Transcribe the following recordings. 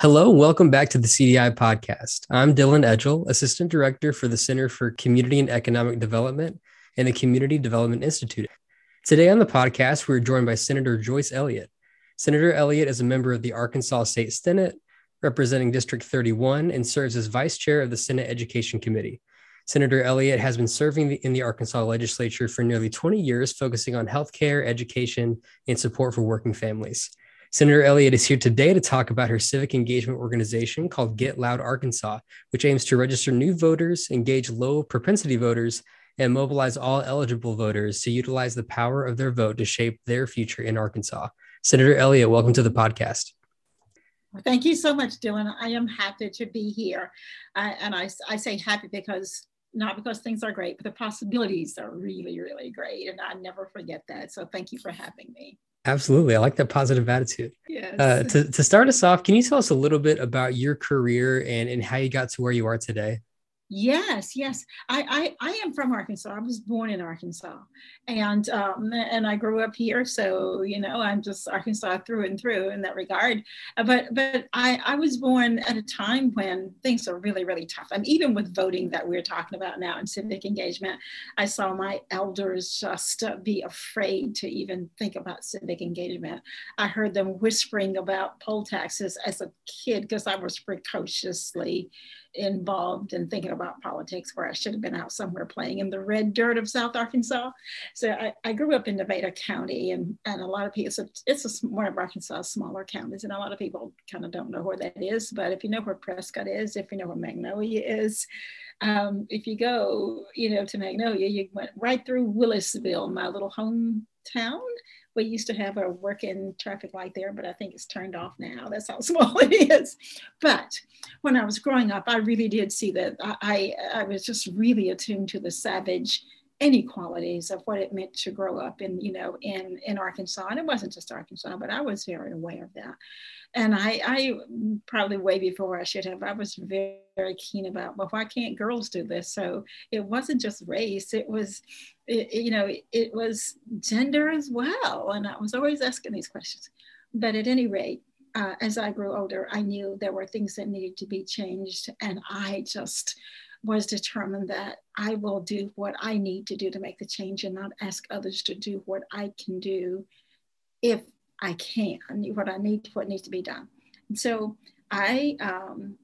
Hello, welcome back to the CDI podcast. I'm Dylan Edgel, Assistant Director for the Center for Community and Economic Development and the Community Development Institute. Today on the podcast, we're joined by Senator Joyce Elliott. Senator Elliott is a member of the Arkansas State Senate, representing District 31, and serves as Vice Chair of the Senate Education Committee. Senator Elliott has been serving in the Arkansas legislature for nearly 20 years, focusing on healthcare, education, and support for working families. Senator Elliott is here today to talk about her civic engagement organization called Get Loud Arkansas, which aims to register new voters, engage low propensity voters, and mobilize all eligible voters to utilize the power of their vote to shape their future in Arkansas. Senator Elliott, welcome to the podcast. Thank you so much, Dylan. I am happy to be here. Uh, and I, I say happy because not because things are great, but the possibilities are really, really great. And I never forget that. So thank you for having me. Absolutely. I like that positive attitude. Yes. Uh, to, to start us off, can you tell us a little bit about your career and, and how you got to where you are today? Yes, yes. I, I, I am from Arkansas. I was born in Arkansas, and um, and I grew up here. So you know, I'm just Arkansas through and through in that regard. But but I, I was born at a time when things are really really tough. And even with voting that we're talking about now and civic engagement, I saw my elders just be afraid to even think about civic engagement. I heard them whispering about poll taxes as a kid because I was precociously involved in thinking about politics where I should have been out somewhere playing in the red dirt of South Arkansas. So I, I grew up in Nevada County and, and a lot of people, it's, it's a, one of Arkansas' smaller counties and a lot of people kind of don't know where that is. But if you know where Prescott is, if you know where Magnolia is, um, if you go, you know, to Magnolia, you went right through Willisville, my little hometown we used to have a working traffic light there, but I think it's turned off now. That's how small it is. But when I was growing up, I really did see that I, I, was just really attuned to the savage inequalities of what it meant to grow up in, you know, in, in Arkansas. And it wasn't just Arkansas, but I was very aware of that. And I, I probably way before I should have, I was very, very keen about, well, why can't girls do this? So it wasn't just race, it was, it, you know, it was gender as well. And I was always asking these questions. But at any rate, uh, as I grew older, I knew there were things that needed to be changed. And I just was determined that I will do what I need to do to make the change and not ask others to do what I can do if I can, what I need, what needs to be done. And so I, um,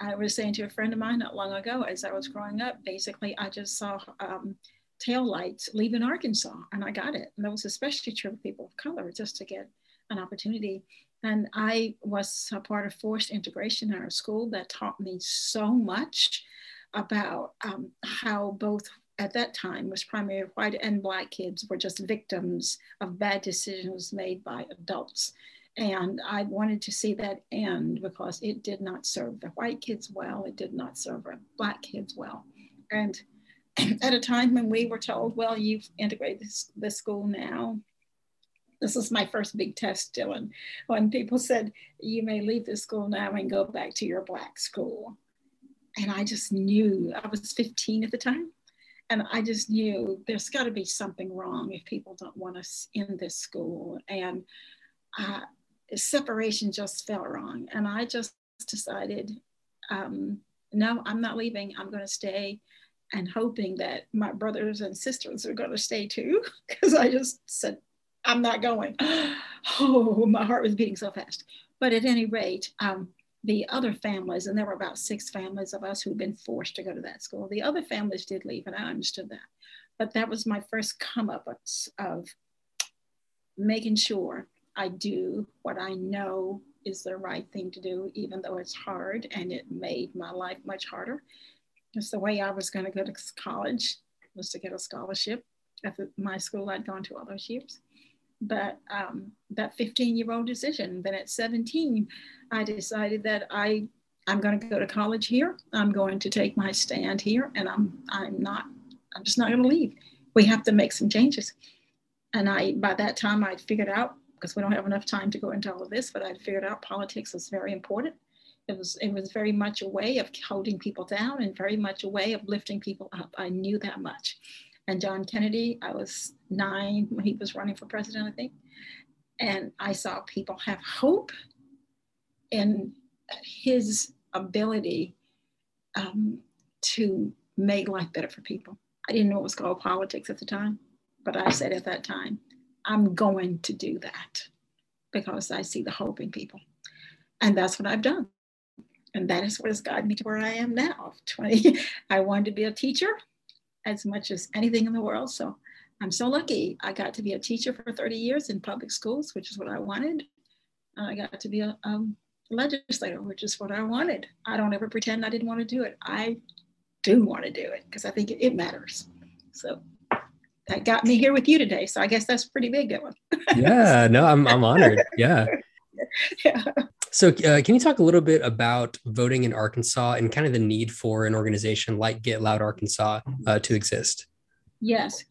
I was saying to a friend of mine not long ago, as I was growing up, basically I just saw um, tail lights leaving Arkansas, and I got it. And that was especially true for people of color, just to get an opportunity. And I was a part of forced integration in our school that taught me so much about um, how both at that time was primarily white and black kids were just victims of bad decisions made by adults. And I wanted to see that end because it did not serve the white kids well, it did not serve the black kids well. And at a time when we were told, well, you've integrated this, this school now. This is my first big test, Dylan. When people said, you may leave this school now and go back to your black school. And I just knew, I was 15 at the time and I just knew there's got to be something wrong if people don't want us in this school. And uh, separation just felt wrong. And I just decided, um, no, I'm not leaving. I'm going to stay and hoping that my brothers and sisters are going to stay too. Because I just said, I'm not going. Oh, my heart was beating so fast. But at any rate, um, the other families, and there were about six families of us who'd been forced to go to that school. The other families did leave, and I understood that. But that was my first come up of making sure I do what I know is the right thing to do, even though it's hard and it made my life much harder. Just the way I was going to go to college was to get a scholarship at the, my school I'd gone to all those years but um, that 15 year old decision. Then at 17, I decided that I I'm going to go to college here. I'm going to take my stand here, and I'm I'm not I'm just not going to leave. We have to make some changes. And I by that time I'd figured out because we don't have enough time to go into all of this, but I'd figured out politics was very important. It was it was very much a way of holding people down and very much a way of lifting people up. I knew that much and John Kennedy. I was nine when he was running for president, I think. And I saw people have hope in his ability um, to make life better for people. I didn't know it was called politics at the time, but I said at that time, I'm going to do that because I see the hope in people. And that's what I've done. And that is what has guided me to where I am now. 20, I wanted to be a teacher as much as anything in the world. So I'm so lucky. I got to be a teacher for 30 years in public schools, which is what I wanted. I got to be a um, legislator, which is what I wanted. I don't ever pretend I didn't want to do it. I do want to do it because I think it, it, matters. So that got me here with you today. So I guess that's pretty big, that one. yeah, no, I'm, I'm honored. Yeah. yeah. So, uh, can you talk a little bit about voting in Arkansas and kind of the need for an organization like Get Loud Arkansas uh, to exist? Yes.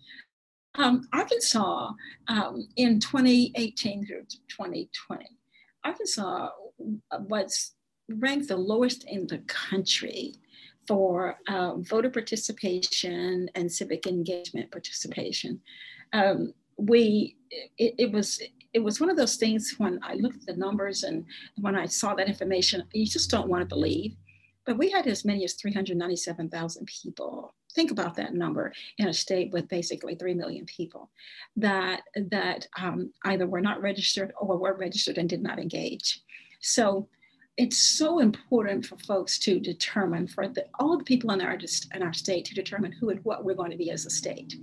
Um, Arkansas um, in 2018 through 2020, Arkansas was ranked the lowest in the country for uh, voter participation and civic engagement participation. Um, we it, it, was it was one of those things when I looked at the numbers and when I saw that information, you just don't want to believe. But we had as many as 397,000 people. Think about that number in a state with basically 3 million people that, that um, either were not registered or were registered and did not engage. So it's so important for folks to determine for the, all the people in our in our state to determine who and what we're going to be as a state.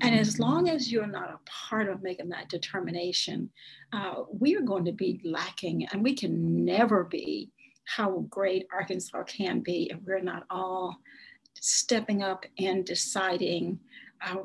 And as long as you're not a part of making that determination uh, we are going to be lacking and we can never be how great arkansas can be if we're not all stepping up and deciding uh,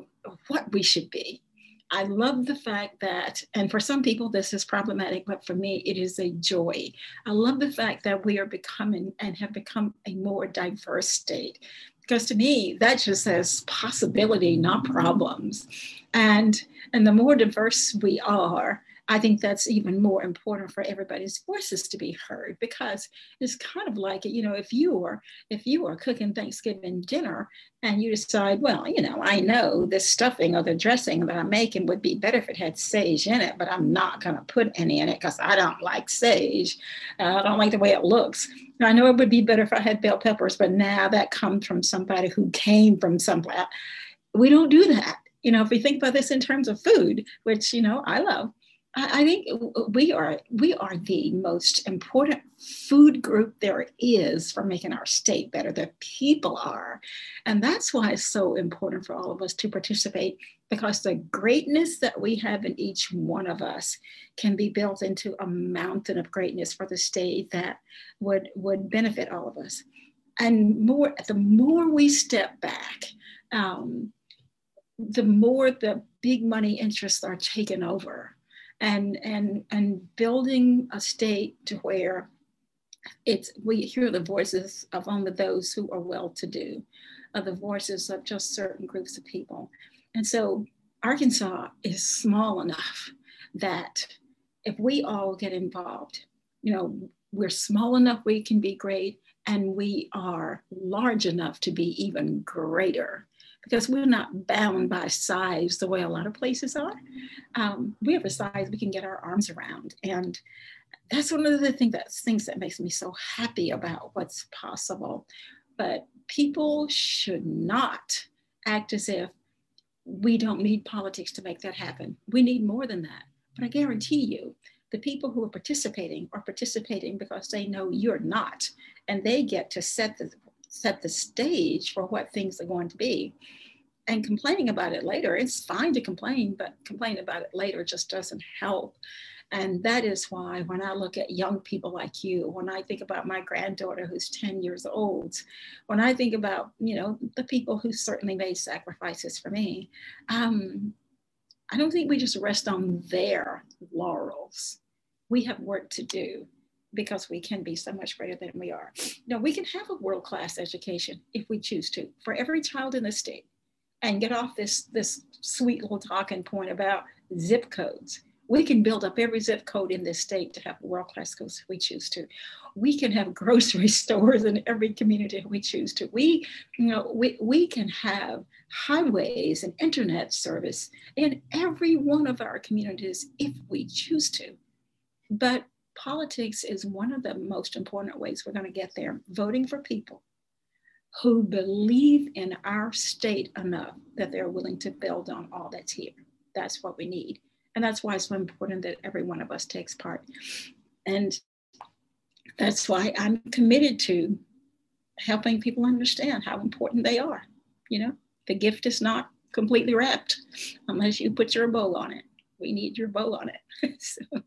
what we should be I love the fact that, and for some people this is problematic, but for me it is a joy. I love the fact that we are becoming and have become a more diverse state. Because to me, that just says possibility, not problems. And, and the more diverse we are, I think that's even more important for everybody's voices to be heard because it's kind of like, you know, if you are if you are cooking Thanksgiving dinner and you decide, well, you know, I know this stuffing or the dressing that I'm making would be better if it had sage in it, but I'm not going to put any in it because I don't like sage. Uh, I don't like the way it looks. I know it would be better if I had bell peppers, but now that comes from somebody who came from somewhere. We don't do that. You know, if we think about this in terms of food, which, you know, I love, I think we are we are the most important food group there is for making our state better. The people are, and that's why it's so important for all of us to participate because the greatness that we have in each one of us can be built into a mountain of greatness for the state that would would benefit all of us. And more, the more we step back, um, the more the big money interests are taken over and and and building a state to where it's we hear the voices of only those who are well to do of the voices of just certain groups of people. And so arkansas is small enough that if we all get involved you know we're small enough we can be great and we are large enough to be even greater because we're not bound by size the way a lot of places are. Um, we have a size we can get our arms around. And that's one of the thing that, things that makes me so happy about what's possible. But people should not act as if we don't need politics to make that happen. We need more than that. But I guarantee you, the people who are participating are participating because they know you're not, and they get to set the set the stage for what things are going to be. And complaining about it later, it's fine to complain, but complaining about it later just doesn't help. And that is why when I look at young people like you, when I think about my granddaughter who's 10 years old, when I think about, you know, the people who certainly made sacrifices for me, um, I don't think we just rest on their laurels. We have work to do because we can be so much greater than we are. Now, we can have a world class education if we choose to for every child in the state and get off this, this sweet little talking point about zip codes. We can build up every zip code in this state to have world class schools if we choose to. We can have grocery stores in every community if we choose to. We, you know, we, we can have highways and internet service in every one of our communities if we choose to. But politics is one of the most important ways we're going to get there. Voting for people who believe in our state enough that they're willing to build on all that's here. That's what we need. And that's why it's so important that every one of us takes part. And that's why I'm committed to helping people understand how important they are. You know, the gift is not completely wrapped unless you put your bow on it. We need your bow on it. so.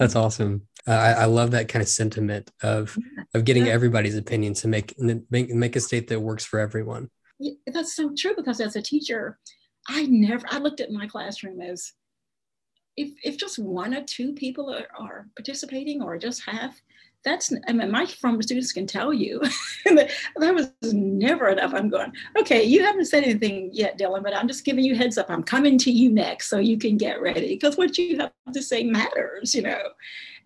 That's awesome. Uh, I, I, love that kind of sentiment of of getting everybody's opinion to make make make a state that works for everyone. Yeah, that's so true because as a teacher, I never I looked at my classroom as if if just one or two people are, are participating or just half, that's I mean my former students can tell you that, was never enough. I'm going, okay, you haven't said anything yet, Dylan, but I'm just giving you heads up. I'm coming to you next so you can get ready because what you have to say matters, you know.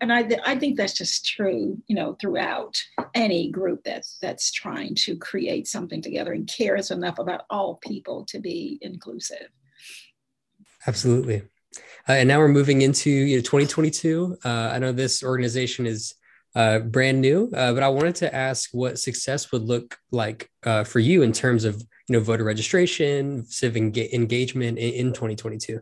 And I I think that's just true, you know, throughout any group that's that's trying to create something together and cares enough about all people to be inclusive. Absolutely. Uh, and now we're moving into you know 2022. Uh, I know this organization is uh, brand new. Uh, but I wanted to ask what success would look like uh, for you in terms of you know voter registration, civic engagement in, in 2022.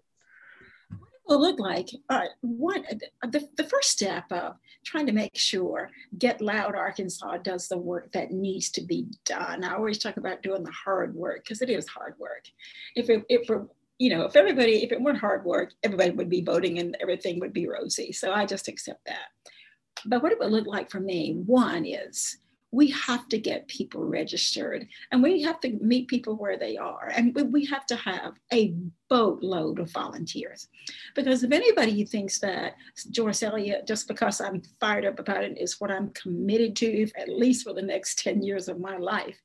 Will look like uh, one the, the first step of trying to make sure Get Loud Arkansas does the work that needs to be done. I always talk about doing the hard work because it is hard work. If it, if it, you know if everybody if it weren't hard work, everybody would be voting and everything would be rosy. So I just accept that. But what it would look like for me, one is we have to get people registered and we have to meet people where they are. And we have to have a boatload of volunteers. Because if anybody thinks that Joyce Elliott, just because I'm fired up about it, is what I'm committed to, at least for the next 10 years of my life,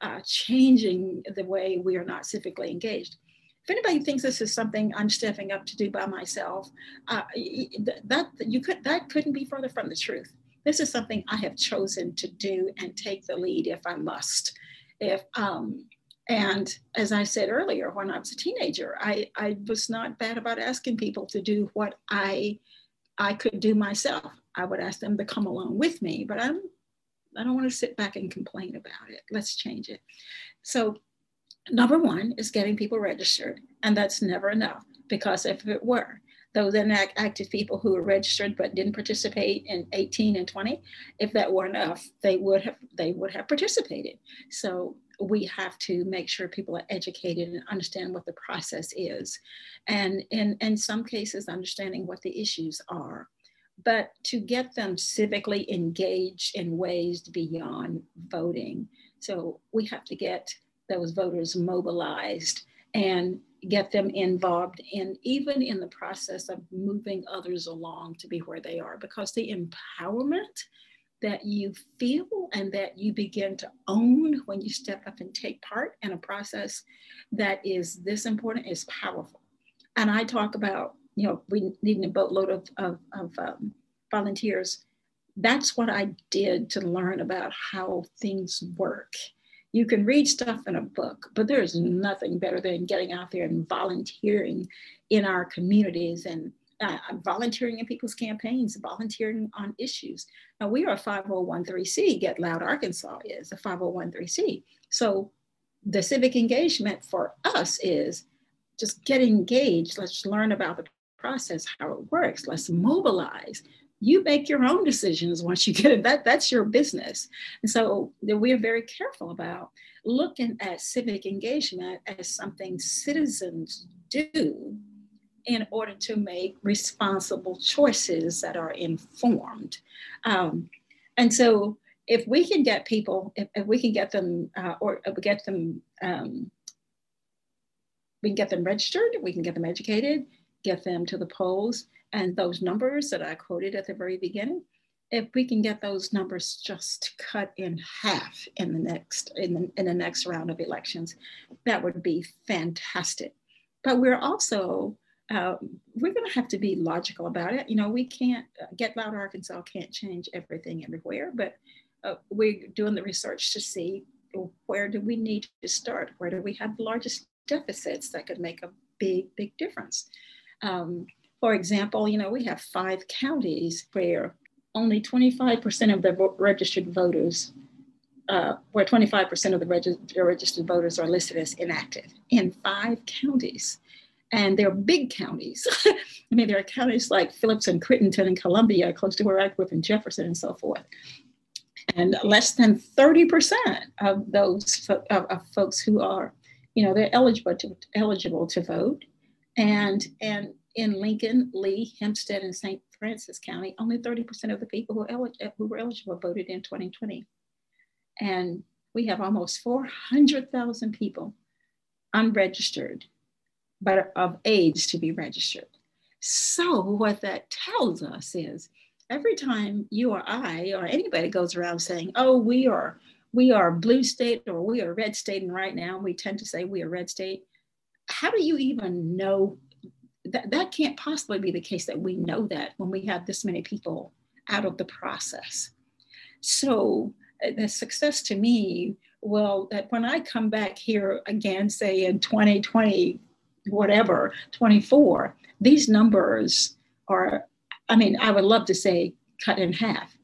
uh, changing the way we are not civically engaged if anybody thinks this is something I'm stepping up to do by myself, uh, that you could that couldn't be further from the truth. This is something I have chosen to do and take the lead if I must. If um, and as I said earlier, when I was a teenager, I, I was not bad about asking people to do what I I could do myself. I would ask them to come along with me, but I'm I don't want to sit back and complain about it. Let's change it. So Number one is getting people registered, and that's never enough because if it were, those inactive people who were registered but didn't participate in 18 and 20, if that were enough, they would have they would have participated. So we have to make sure people are educated and understand what the process is, and in in some cases, understanding what the issues are. But to get them civically engaged in ways beyond voting, so we have to get those voters mobilized and get them involved and even in the process of moving others along to be where they are. Because the empowerment that you feel and that you begin to own when you step up and take part in a process that is this important is powerful. And i talk about you know we needing a boatload of, of, of um, volunteers. That's what i did to learn about how things work you can read stuff in a book, but there's nothing better than getting out there and volunteering in our communities and uh, volunteering in people's campaigns, volunteering on issues. Now, we are a 501c, Get Loud Arkansas is a 501c. So the civic engagement for us is just get engaged. Let's learn about the process, how it works. Let's mobilize you make your own decisions once you get it. That that's your business. And so we're very careful about looking at civic engagement as something citizens do in order to make responsible choices that are informed. Um, and so if we can get people, if, if we can get them, uh, or get them, um, we can get them registered, we can get them educated, get them to the polls, and those numbers that I quoted at the very beginning, if we can get those numbers just cut in half in the next in the, in the next round of elections, that would be fantastic. But we're also uh, we're going to have to be logical about it. You know, we can't uh, get loud Arkansas can't change everything everywhere, but uh, we're doing the research to see where do we need to start? Where do we have the largest deficits that could make a big, big difference? Um, for example, you know, we have five counties where only 25% of the registered voters, uh, where 25% of the regi- registered voters are listed as inactive in five counties. And they're big counties. I mean, there are counties like Phillips and Crittenden and Columbia, close to where I grew up in Jefferson and so forth. And less than 30% of those of, of folks who are, you know, they're eligible to, eligible to vote. And, and in Lincoln, Lee, Hempstead, and St. Francis County, only 30% of the people who, elig- who were eligible voted in 2020. And we have almost 400,000 people unregistered, but of age to be registered. So, what that tells us is every time you or I or anybody goes around saying, oh, we are we are blue state or we are red state, and right now we tend to say we are red state. How do you even know that, that can't possibly be the case that we know that when we have this many people out of the process. So uh, the success to me, well, that when I come back here again, say in 2020, whatever, 24, these numbers are, I mean, I would love to say cut in half.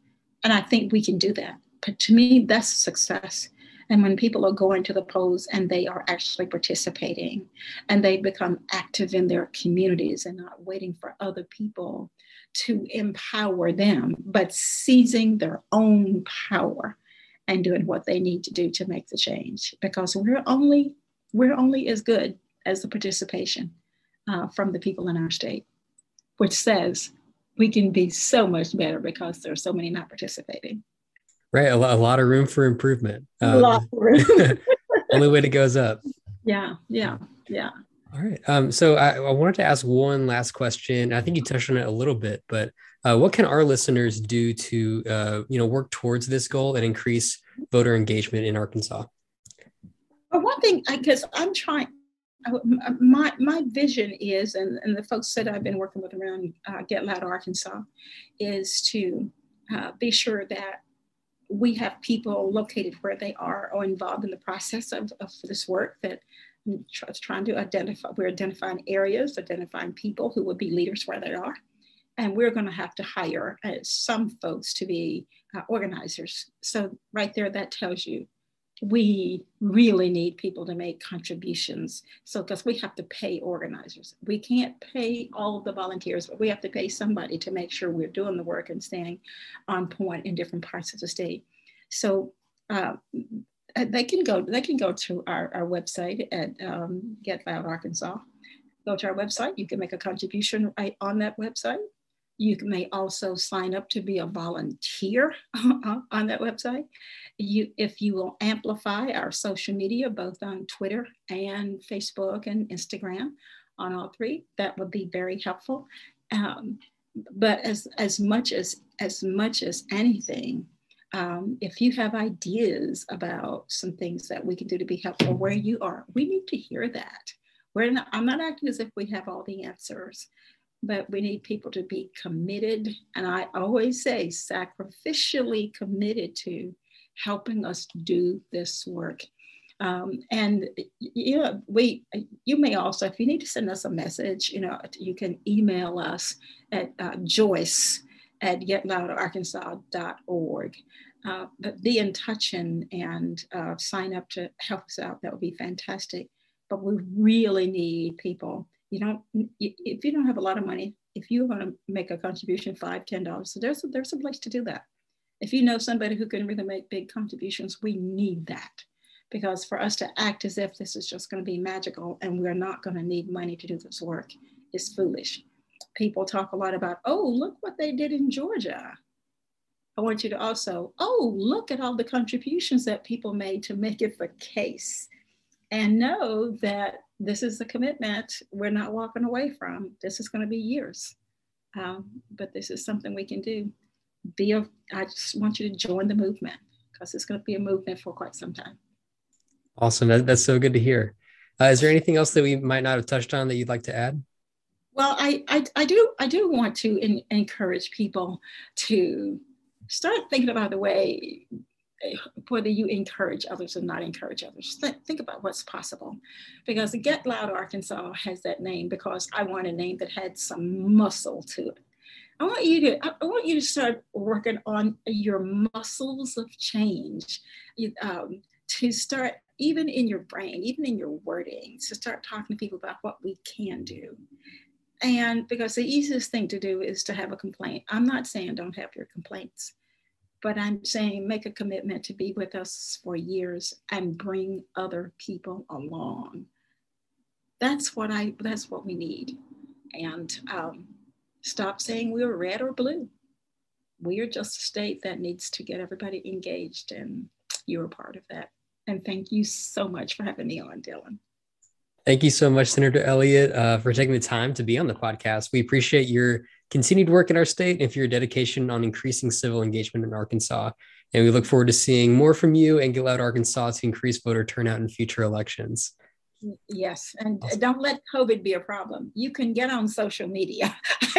And I think we can do that. But to me, that's success and when people are going to the polls and they are actually participating and they become active in their communities and not waiting for other people to empower them, but seizing their own power and doing what they need to do to make the change. Because we're only we're only as good as the participation uh, from the people in our state, which says we can be so much better because there are so many not participating. Right. A, a lot of room for improvement. Um, a lot of room. only way to goes up. Yeah. Yeah. Yeah. All right. Um, so I, I, wanted to ask one last question. I think you touched on it a little bit, but uh, what can our listeners do to, uh, you know, work towards this goal and increase voter engagement in Arkansas? Well, one thing, because I'm trying, uh, my my vision is, and, and the folks that I've been working with around uh, Get Loud Arkansas, is to uh, be sure that we have people located where they are or involved in the process of, of this work that trying to identify, we're identifying areas, identifying people who would be leaders where they are. And we're going to have to hire uh, some folks to be uh, organizers. So, right there, that tells you we really need people to make contributions. So, because we have to pay organizers, we can't pay all of the volunteers, but we have to pay somebody to make sure we're doing the work and staying on point in different parts of the state. So, uh, they can go. They can go to our, our website at um, Get Loud Arkansas. Go to our website. You can make a contribution right on that website. You may also sign up to be a volunteer on that website. You, if you will amplify our social media, both on Twitter and Facebook and Instagram, on all three, that would be very helpful. Um, but as, as much as as much as anything, um, if you have ideas about some things that we can do to be helpful where you are, we need to hear that. We're not, I'm not acting as if we have all the answers but we need people to be committed. And I always say sacrificially committed to helping us do this work. Um, and you know, we you may also, if you need to send us a message, you know, you can email us at uh, Joyce at getloudarkansas.org. Uh, but be in touch and, and uh, sign up to help us out. That would be fantastic. But we really need people you don't if you don't have a lot of money if you want to make a contribution five ten dollars so there's a, there's a place to do that. If you know somebody who can really make big contributions we need that. Because for us to act as if this is just going to be magical and we're not going to need money to do this work is foolish. People talk a lot about oh look what they did in georgia. I want you to also oh look at all the contributions that people made to make it the case and know that this is a commitment we're not walking away from. This is going to be years, um, but this is something we can do. Be a, I just want you to join the movement because it's going to be a movement for quite some time. Awesome. That, that's so good to hear. Uh, is there anything else that we might not have touched on that you'd like to add? Well, I, I, I do I do want to in, encourage people to start thinking about the way whether you encourage others or not encourage others. Th- think about what's possible. Because Get Loud Arkansas has that name because I want a name that had some muscle to it. I want you to I want you to start working on your muscles of change. Um, to start even in your brain, even in your wording, to start talking to people about what we can do. And because the easiest thing to do is to have a complaint. I'm not saying don't have your complaints, but I'm saying make a commitment to be with us for years and bring other people along. That's what I that's what we need. And um, stop saying we are red or blue. We are just a state that needs to get everybody engaged, and you're a part of that. And thank you so much for having me on, Dylan. Thank you so much, Senator Elliott, uh, for taking the time to be on the podcast. We appreciate your continued work in our state and for your dedication on increasing civil engagement in Arkansas. And we look forward to seeing more from you and Get Loud Arkansas to increase voter turnout in future elections. Yes, and awesome. don't let COVID be a problem. You can get on social media.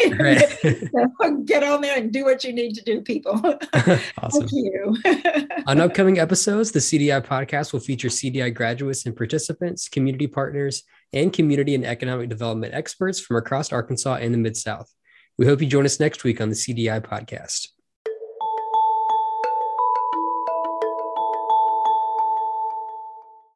get on there and do what you need to do, people. awesome. Thank you. on upcoming episodes, the CDI podcast will feature CDI graduates and participants, community partners, and community and economic development experts from across Arkansas and the Mid South. We hope you join us next week on the CDI podcast.